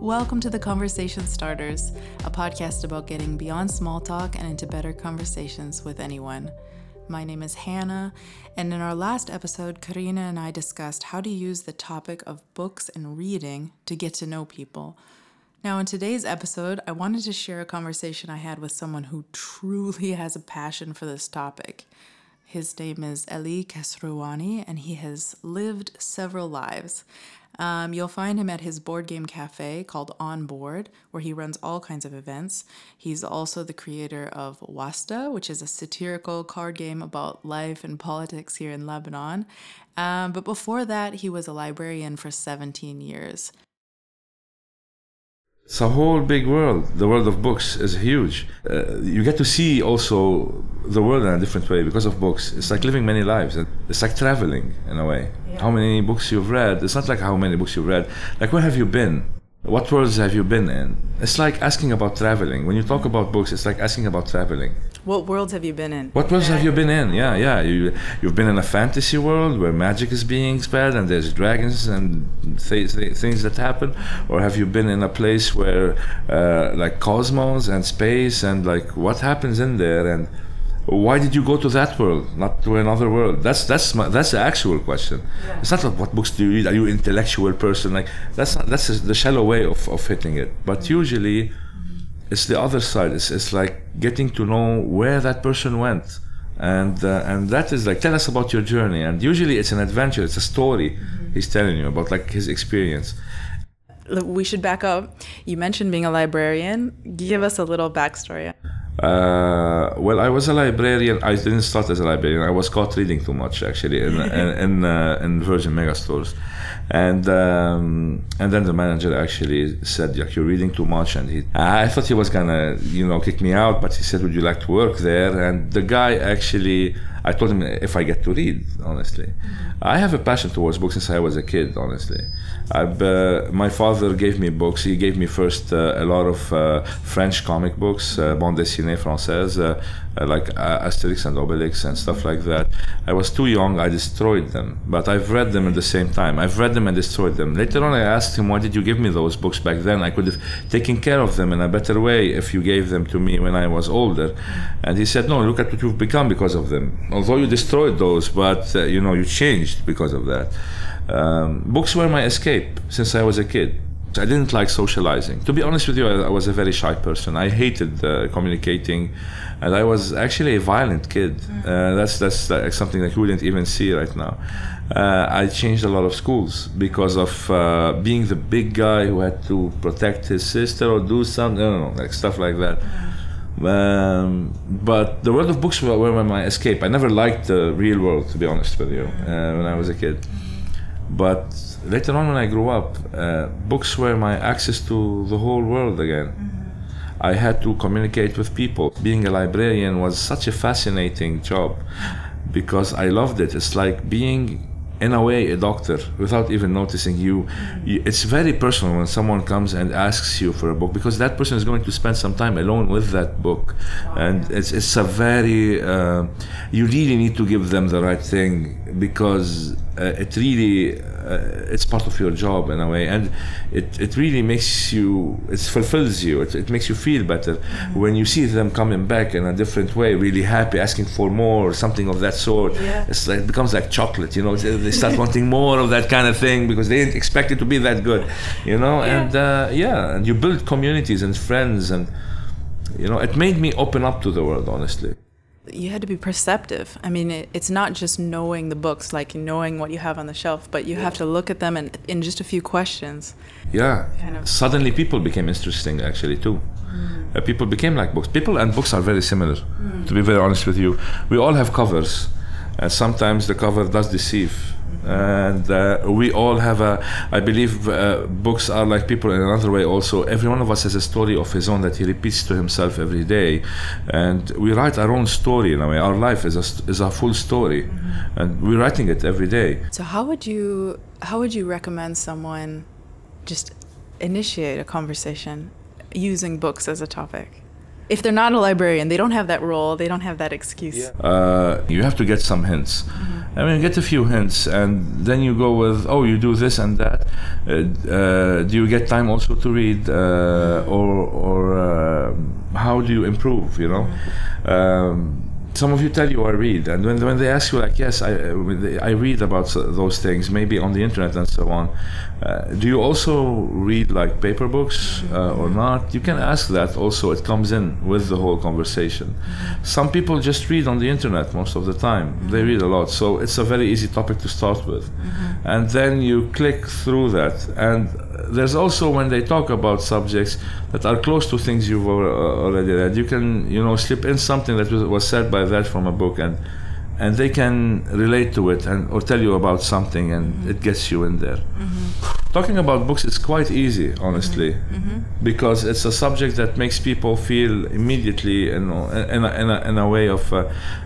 Welcome to the Conversation Starters, a podcast about getting beyond small talk and into better conversations with anyone. My name is Hannah, and in our last episode, Karina and I discussed how to use the topic of books and reading to get to know people. Now, in today's episode, I wanted to share a conversation I had with someone who truly has a passion for this topic. His name is Elie Kesrouwany, and he has lived several lives. Um, you'll find him at his board game cafe called On Board, where he runs all kinds of events. He's also the creator of Wasta, which is a satirical card game about life and politics here in Lebanon. Um, but before that, he was a librarian for 17 years. It's a whole big world. The world of books is huge. Uh, you get to see also the world in a different way because of books. It's like living many lives. It's like traveling in a way. Yeah. How many books you've read? It's not like how many books you've read. Like where have you been? What worlds have you been in? It's like asking about traveling. When you talk about books, it's like asking about traveling. What worlds have you been in? What worlds have you been in? Yeah, yeah. You you've been in a fantasy world where magic is being spread and there's dragons and th- th- things that happen, or have you been in a place where uh, like cosmos and space and like what happens in there and why did you go to that world, not to another world? That's that's my, that's the actual question. Yeah. It's not like what books do you read? Are you an intellectual person? Like that's not that's the shallow way of, of hitting it. But mm-hmm. usually. It's the other side. It's it's like getting to know where that person went, and uh, and that is like tell us about your journey. And usually, it's an adventure. It's a story mm-hmm. he's telling you about like his experience we should back up. You mentioned being a librarian. Give us a little backstory. Uh, well, I was a librarian. I didn't start as a librarian. I was caught reading too much, actually, in in in, uh, in Virgin Megastores, and um, and then the manager actually said, "Like you're reading too much," and he. I thought he was gonna, you know, kick me out, but he said, "Would you like to work there?" And the guy actually I told him if I get to read, honestly. Mm-hmm. I have a passion towards books since I was a kid, honestly. Uh, my father gave me books. He gave me first uh, a lot of uh, French comic books, uh, bande dessinée française, uh, uh, like Asterix and Obelix and stuff like that. I was too young, I destroyed them. But I've read them at the same time. I've read them and destroyed them. Later on, I asked him, why did you give me those books back then? I could have taken care of them in a better way if you gave them to me when I was older. And he said, no, look at what you've become because of them although you destroyed those, but uh, you know you changed because of that. Um, books were my escape since I was a kid. I didn't like socializing. To be honest with you, I, I was a very shy person. I hated uh, communicating, and I was actually a violent kid. Mm. Uh, that's that's uh, something that you wouldn't even see right now. Uh, I changed a lot of schools because of uh, being the big guy who had to protect his sister or do something. I know, like stuff like that. Mm. Um, but the world of books were, were, my escape. I never liked the real world, to be honest with you, uh, when I was a kid. But later on, when I grew up, uh, books were my access to the whole world again. I had to communicate with people. Being a librarian was such a fascinating job because I loved it. It's like being in a way a doctor without even noticing you. it's very personal when someone comes and asks you for a book because that person is going to spend some time alone with that book. And it's, it's a very uh, you really need to give them the right thing because uh, it really uh, it's part of your job in a way. And it, it really makes you it fulfills you. It, it makes you feel better. Mm-hmm. when you see them coming back in a different way really happy asking for more or something of that sort yeah. it's like, it becomes like chocolate you know they start wanting more of that kind of thing because they didn't expect it to be that good you know yeah. and uh, yeah and you build communities and friends and you know it made me open up to the world honestly you had to be perceptive. I mean, it, it's not just knowing the books, like knowing what you have on the shelf, but you have to look at them and in just a few questions. Yeah. Kind of. Suddenly, people became interesting, actually, too. Mm. Uh, people became like books. People and books are very similar, mm. to be very honest with you. We all have covers, and sometimes the cover does deceive. And uh, we all have a i believe uh, books are like people in another way also. Every one of us has a story of his own that he repeats to himself every day. And we write our own story in a way. Our life is a, is a full story. Mm-hmm. and we're writing it every day. So how would you how would you recommend someone just initiate a conversation using books as a topic if they're not a librarian, they don't have that role, they don't have that excuse. Uh, you have to get some hints. Mm-hmm. I mean, get a few hints, and then you go with, oh, you do this and that. Uh, uh, do you get time also to read, uh, or or uh, how do you improve? You know. Um, some of you tell you I read, and when, when they ask you, like, yes, I, uh, when they- I read about those things, maybe on the internet and so on. Uh, do you also read like paper books uh, or not? You can ask that also. It comes in with the whole conversation. Some people just read on the internet most of the time. They read a lot, so it's a very easy topic to start with. And then you click through that. And there's also when they talk about subjects that are close to things you've uh, already read, you can you know slip in something that was said by that from a book and and they can relate to it and or tell you about something and it gets you in there. Talking about books is quite easy honestly because it's a subject that makes people feel immediately in, in, a, in, a, in a way of uh,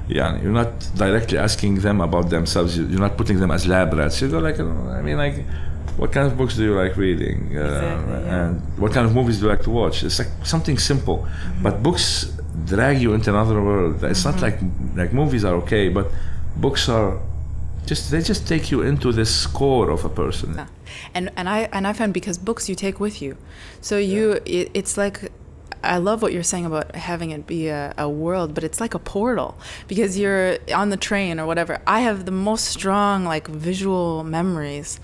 yeah you're not directly asking them about themselves You- you're not putting them as lab rats. You go like uh, i mean like what kind of books do you like reading? Uh, Exactly, yeah. and what kind of movies do you like to watch? It's like something simple. But books drag you into another world it's not mm-hmm. like like movies are okay but books are just they just take you into this core of a person Yeah. And and I and I found because books you take with you, so you it, it's like. I love what you're saying about having it be a, a world, but it's like a portal because you're on the train or whatever. I have the most strong like visual memories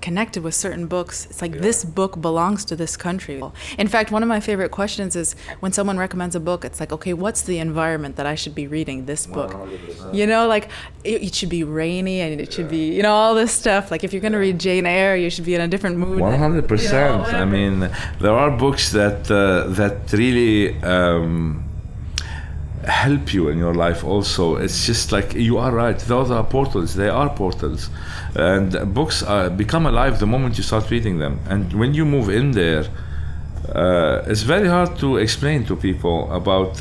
connected with certain books. It's like this book belongs to this country. In fact, one of my favorite questions is when someone recommends a book, it's like, okay, what's the environment that I should be reading this book? You know, like it, it should be rainy and it should be, you know, all this stuff. Like if you're going to read Jane Eyre, you should be in a different mood. One hundred percent. I mean, there are books that uh, that really um, help you in your life. Also, it's just like you are right. Those are portals. They are portals, and books uh, become alive the moment you start reading them. And when you move in there, uh, it's very hard to explain to people about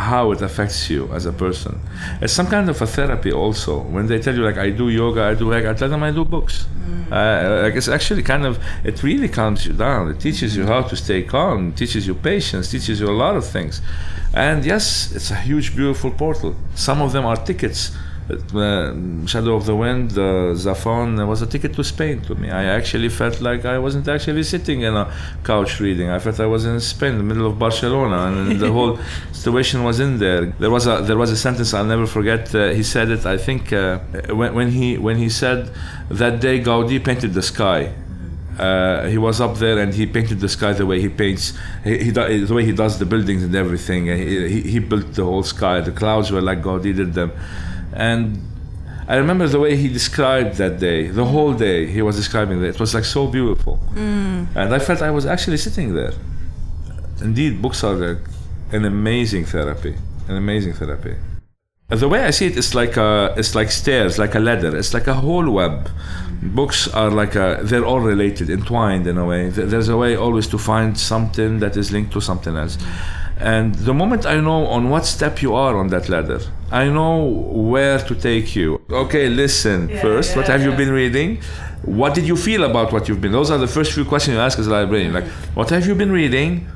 how it affects you as a person. It's some kind of a therapy also. When they tell you like I do yoga, I do like I tell them I do books. Uh, like it's actually kind of it really calms you down. It teaches you how to stay calm, teaches you patience, teaches you a lot of things. And yes, it's a huge, beautiful portal. Some of them are tickets. Uh, Shadow of the Wind, uh, Zafon was a ticket to Spain to me. I actually felt like I wasn't actually sitting in a couch reading. I felt I was in Spain, in the middle of Barcelona, and the whole situation was in there. There was a there was a sentence I'll never forget. Uh, he said it. I think uh, when, when he when he said that day Gaudi painted the sky. Uh, he was up there and he painted the sky the way he paints, he, he do, the way he does the buildings and everything. He, he, he built the whole sky. The clouds were like Gaudi did them, and I remember the way he described that day, the whole day he was describing it. It was like so beautiful, and I felt I was actually sitting there. Indeed, books are like an amazing therapy, an amazing therapy. The way I see it, it is like a, it's like stairs, like a ladder. It's like a whole web. Books are like a, they're all related, entwined in a way. There's a way always to find something that is linked to something else. And the moment I know on what step you are on that ladder, I know where to take you. Okay, listen. First, what have you been reading? What did you feel about what you've been? Those are the first few questions you ask as a librarian. Like, what have you been reading?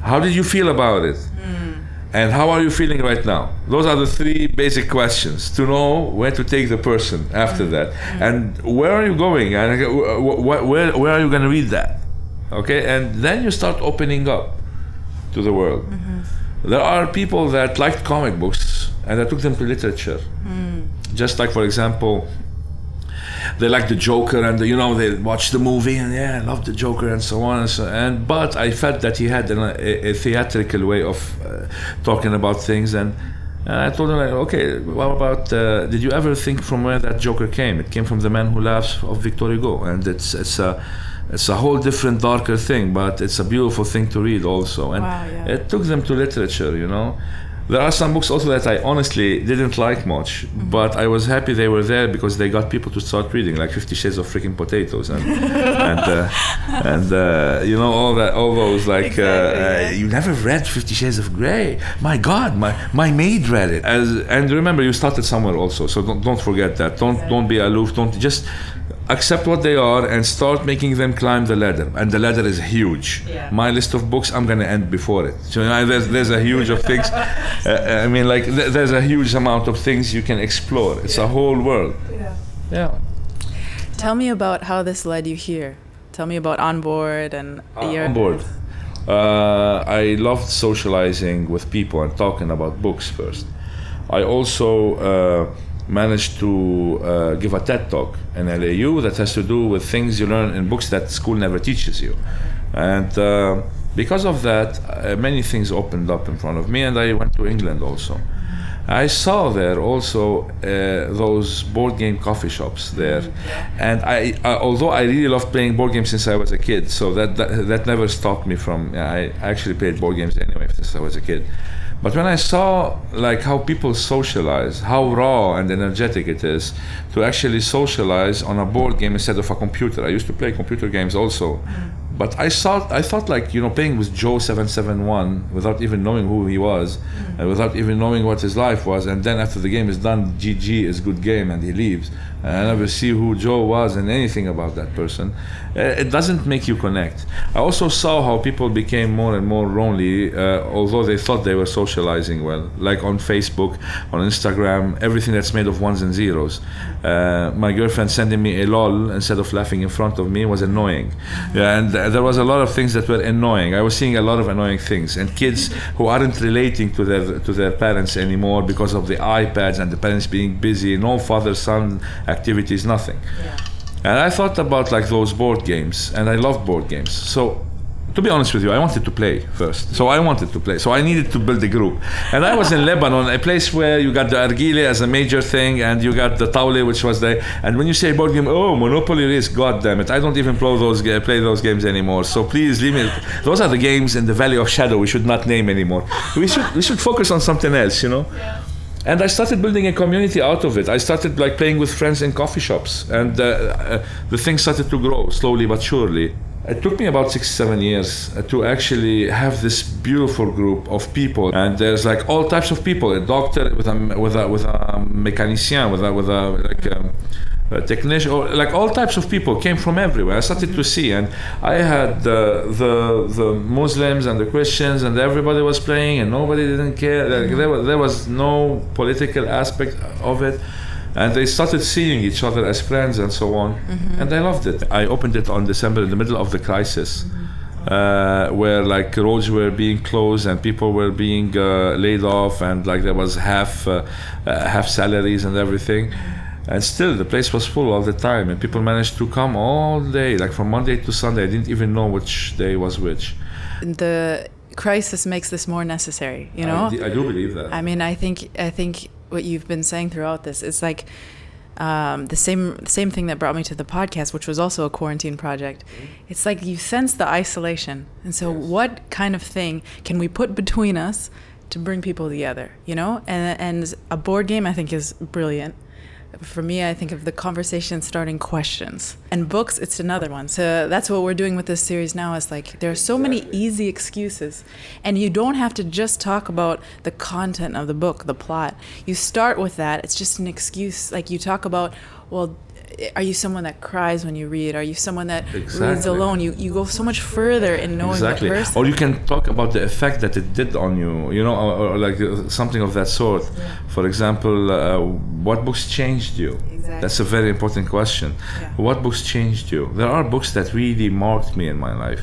How did you feel about it? Hmm. And how are you feeling right now? Those are the three basic questions to know where to take the person after mm. that. Mm. And where are you going? And uh, wh- wh- where, where are you going to read that? Okay and then you start opening up to the world. Mm-hmm. There are people that liked comic books and I took them to literature. Mm. Just like for example they like the Joker and you know they watch the movie and yeah I love the Joker and so on and so and but I felt that he had an, a, a theatrical way of uh, talking about things and and I told him like okay what about uh, did you ever think from where that Joker came? It came from the Man Who Laughs of Victor Hugo and it's it's a it's a whole different darker thing but it's a beautiful thing to read also. And Wow, yeah. it took them to literature you know there are some books also that I honestly didn't like much, but I was happy they were there because they got people to start reading, like Fifty Shades of Freaking Potatoes, and and uh, and uh, you know all that, all those like Exactly, uh, yeah. uh, you never read Fifty Shades of Grey. My God, my my maid read it. As, and remember, you started somewhere also, so don't don't forget that. Don't don't be aloof. Don't just accept what they are and start making them climb the ladder and the ladder is huge Yeah. my list of books i'm going to end before it so you know, there's, there's a huge of things uh, i mean like th- there's a huge amount of things you can explore it's a whole world yeah yeah Tell me about how this led you here. Tell me about On Board and your. Uh, on board. Uh, I loved socializing with people and talking about books first. I also uh, managed to uh, give a TED talk in LAU that has to do with things you learn in books that school never teaches you. And uh, because of that, uh, many things opened up in front of me, and I went to England also. I saw there also uh, those board game coffee shops there, and I, I although I really loved playing board games since I was a kid, so that that, that never stopped me from. I actually played board games anyway since I was a kid. But when I saw like how people socialize, how raw and energetic it is to actually socialize on a board game instead of a computer. I used to play computer games also. Mm. But I thought I thought like you know playing with Joe seven seven one without even knowing who he was, and without even knowing what his life was, and then after the game is done, GG is good game, and he leaves. And I never see who Joe was and anything about that person. Uh, It doesn't make you connect. I also saw how people became more and more lonely, uh, although they thought they were socializing well, like on Facebook, on Instagram, everything that's made of ones and zeros. Uh, my girlfriend sending me a lol instead of laughing in front of me was annoying. Yeah, and uh, there was a lot of things that were annoying. I was seeing a lot of annoying things, and kids who aren't relating to their to their parents anymore because of the iPads and the parents being busy, no father-son activities, nothing. And I thought about like those board games, and I love board games. So, to be honest with you, I wanted to play first. So I wanted to play. So I needed to build a group. And I was in Lebanon, a place where you got the argile as a major thing, and you got the taule, which was the. And when you say board game, oh, Monopoly Risk, god damn it, I don't even play those play those games anymore. So please leave me. Those are the games in the Valley of Shadow. We should not name anymore. We should we should focus on something else, you know. And I started building a community out of it. I started like playing with friends in coffee shops, and uh, uh, the thing started to grow slowly but surely. It took me about six, seven years uh, to actually have this beautiful group of people, and there's like all types of people: a doctor with a with a with a mechanicien, with a with a like. Um, a technician, or like all types of people came from everywhere. I started to see, and I had the the the Muslims and the Christians, and everybody was playing, and nobody didn't care. Like, there was there was no political aspect of it, and they started seeing each other as friends and so on, and I loved it. I opened it on December in the middle of the crisis. Uh, where like roads were being closed and people were being uh, laid off and like there was half uh, uh, half salaries and everything and still the place was full all the time and people managed to come all day like from monday to sunday i didn't even know which day was which The crisis makes this more necessary, you know? I, I do believe that I mean, I think I think what you've been saying throughout this is like um, the same same thing that brought me to the podcast, which was also a quarantine project. It's like you sense the isolation, and so what kind of thing can we put between us to bring people together? You know, and and a board game I think is brilliant. For me, I think of the conversation starting questions. And books, it's another one. So that's what we're doing with this series now is like there are so many easy excuses. And you don't have to just talk about the content of the book, the plot. You start with that. It's just an excuse. Like you talk about, well, are you someone that cries when you read? Are you someone that reads alone? You you go so much further in knowing exactly the person. or you can talk about the effect that it did on you you know or, or like uh, something of that sort for example uh, what books changed you Exactly. that's a very important question Yeah. what books changed you there are books that really marked me in my life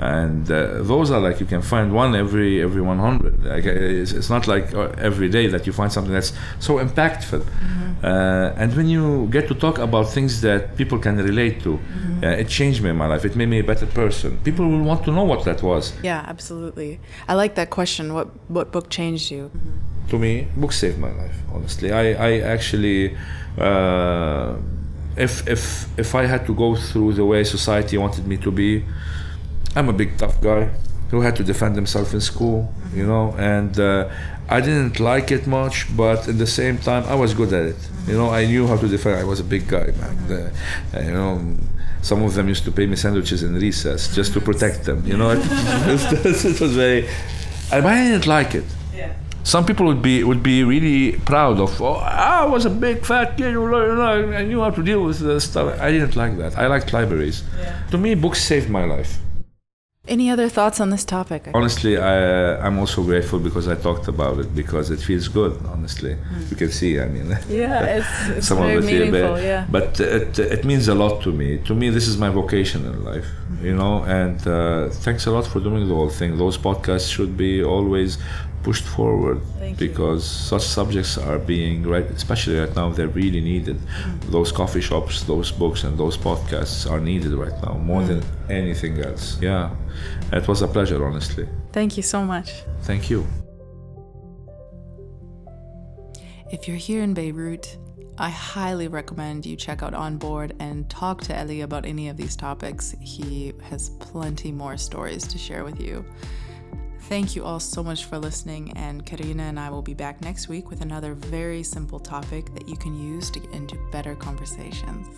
and uh, those are like you can find one every every 100 like uh, it's, it's not like uh, every day that you find something that's so impactful. Uh, and when you get to talk about things that people can relate to uh, it changed me in my life. It made me a better person. People will want to know what that was. Yeah, absolutely. I like that question. What what book changed you? to me books saved my life honestly. I i actually uh, if if if i had to go through the way society wanted me to be i'm a big tough guy who had to defend himself in school you know and uh, i didn't like it much but at the same time i was good at it you know i knew how to defend i was a big guy man uh, you know some of them used to pay me sandwiches in recess just to protect them you know it, it was very I, but I didn't like it Some people would be would be really proud of. Oh, I was a big fat kid. You know, I knew how to deal with the stuff. I didn't like that. I liked libraries. Yeah. To me, books saved my life. Any other thoughts on this topic? Honestly, I, uh, I'm also grateful because I talked about it because it feels good. Honestly, hmm. you can see. I mean, Yeah, it's, it's some very of it meaningful. but, Yeah. but it, it means a lot to me. To me, this is my vocation in life, you hmm. know. And uh, thanks a lot for doing the whole thing. Those podcasts should be always pushed forward Thank you. because such subjects are being right, especially right now. They're really needed. Mm. Those coffee shops, those books, and those podcasts are needed right now Mm. more than anything else. Yeah, it was a pleasure, honestly. Thank you so much. Thank you. If you're here in Beirut, I highly recommend you check out On Board and talk to Elie about any of these topics. He has plenty more stories to share with you. Thank you all so much for listening, and Karina and I will be back next week with another very simple topic that you can use to get into better conversations.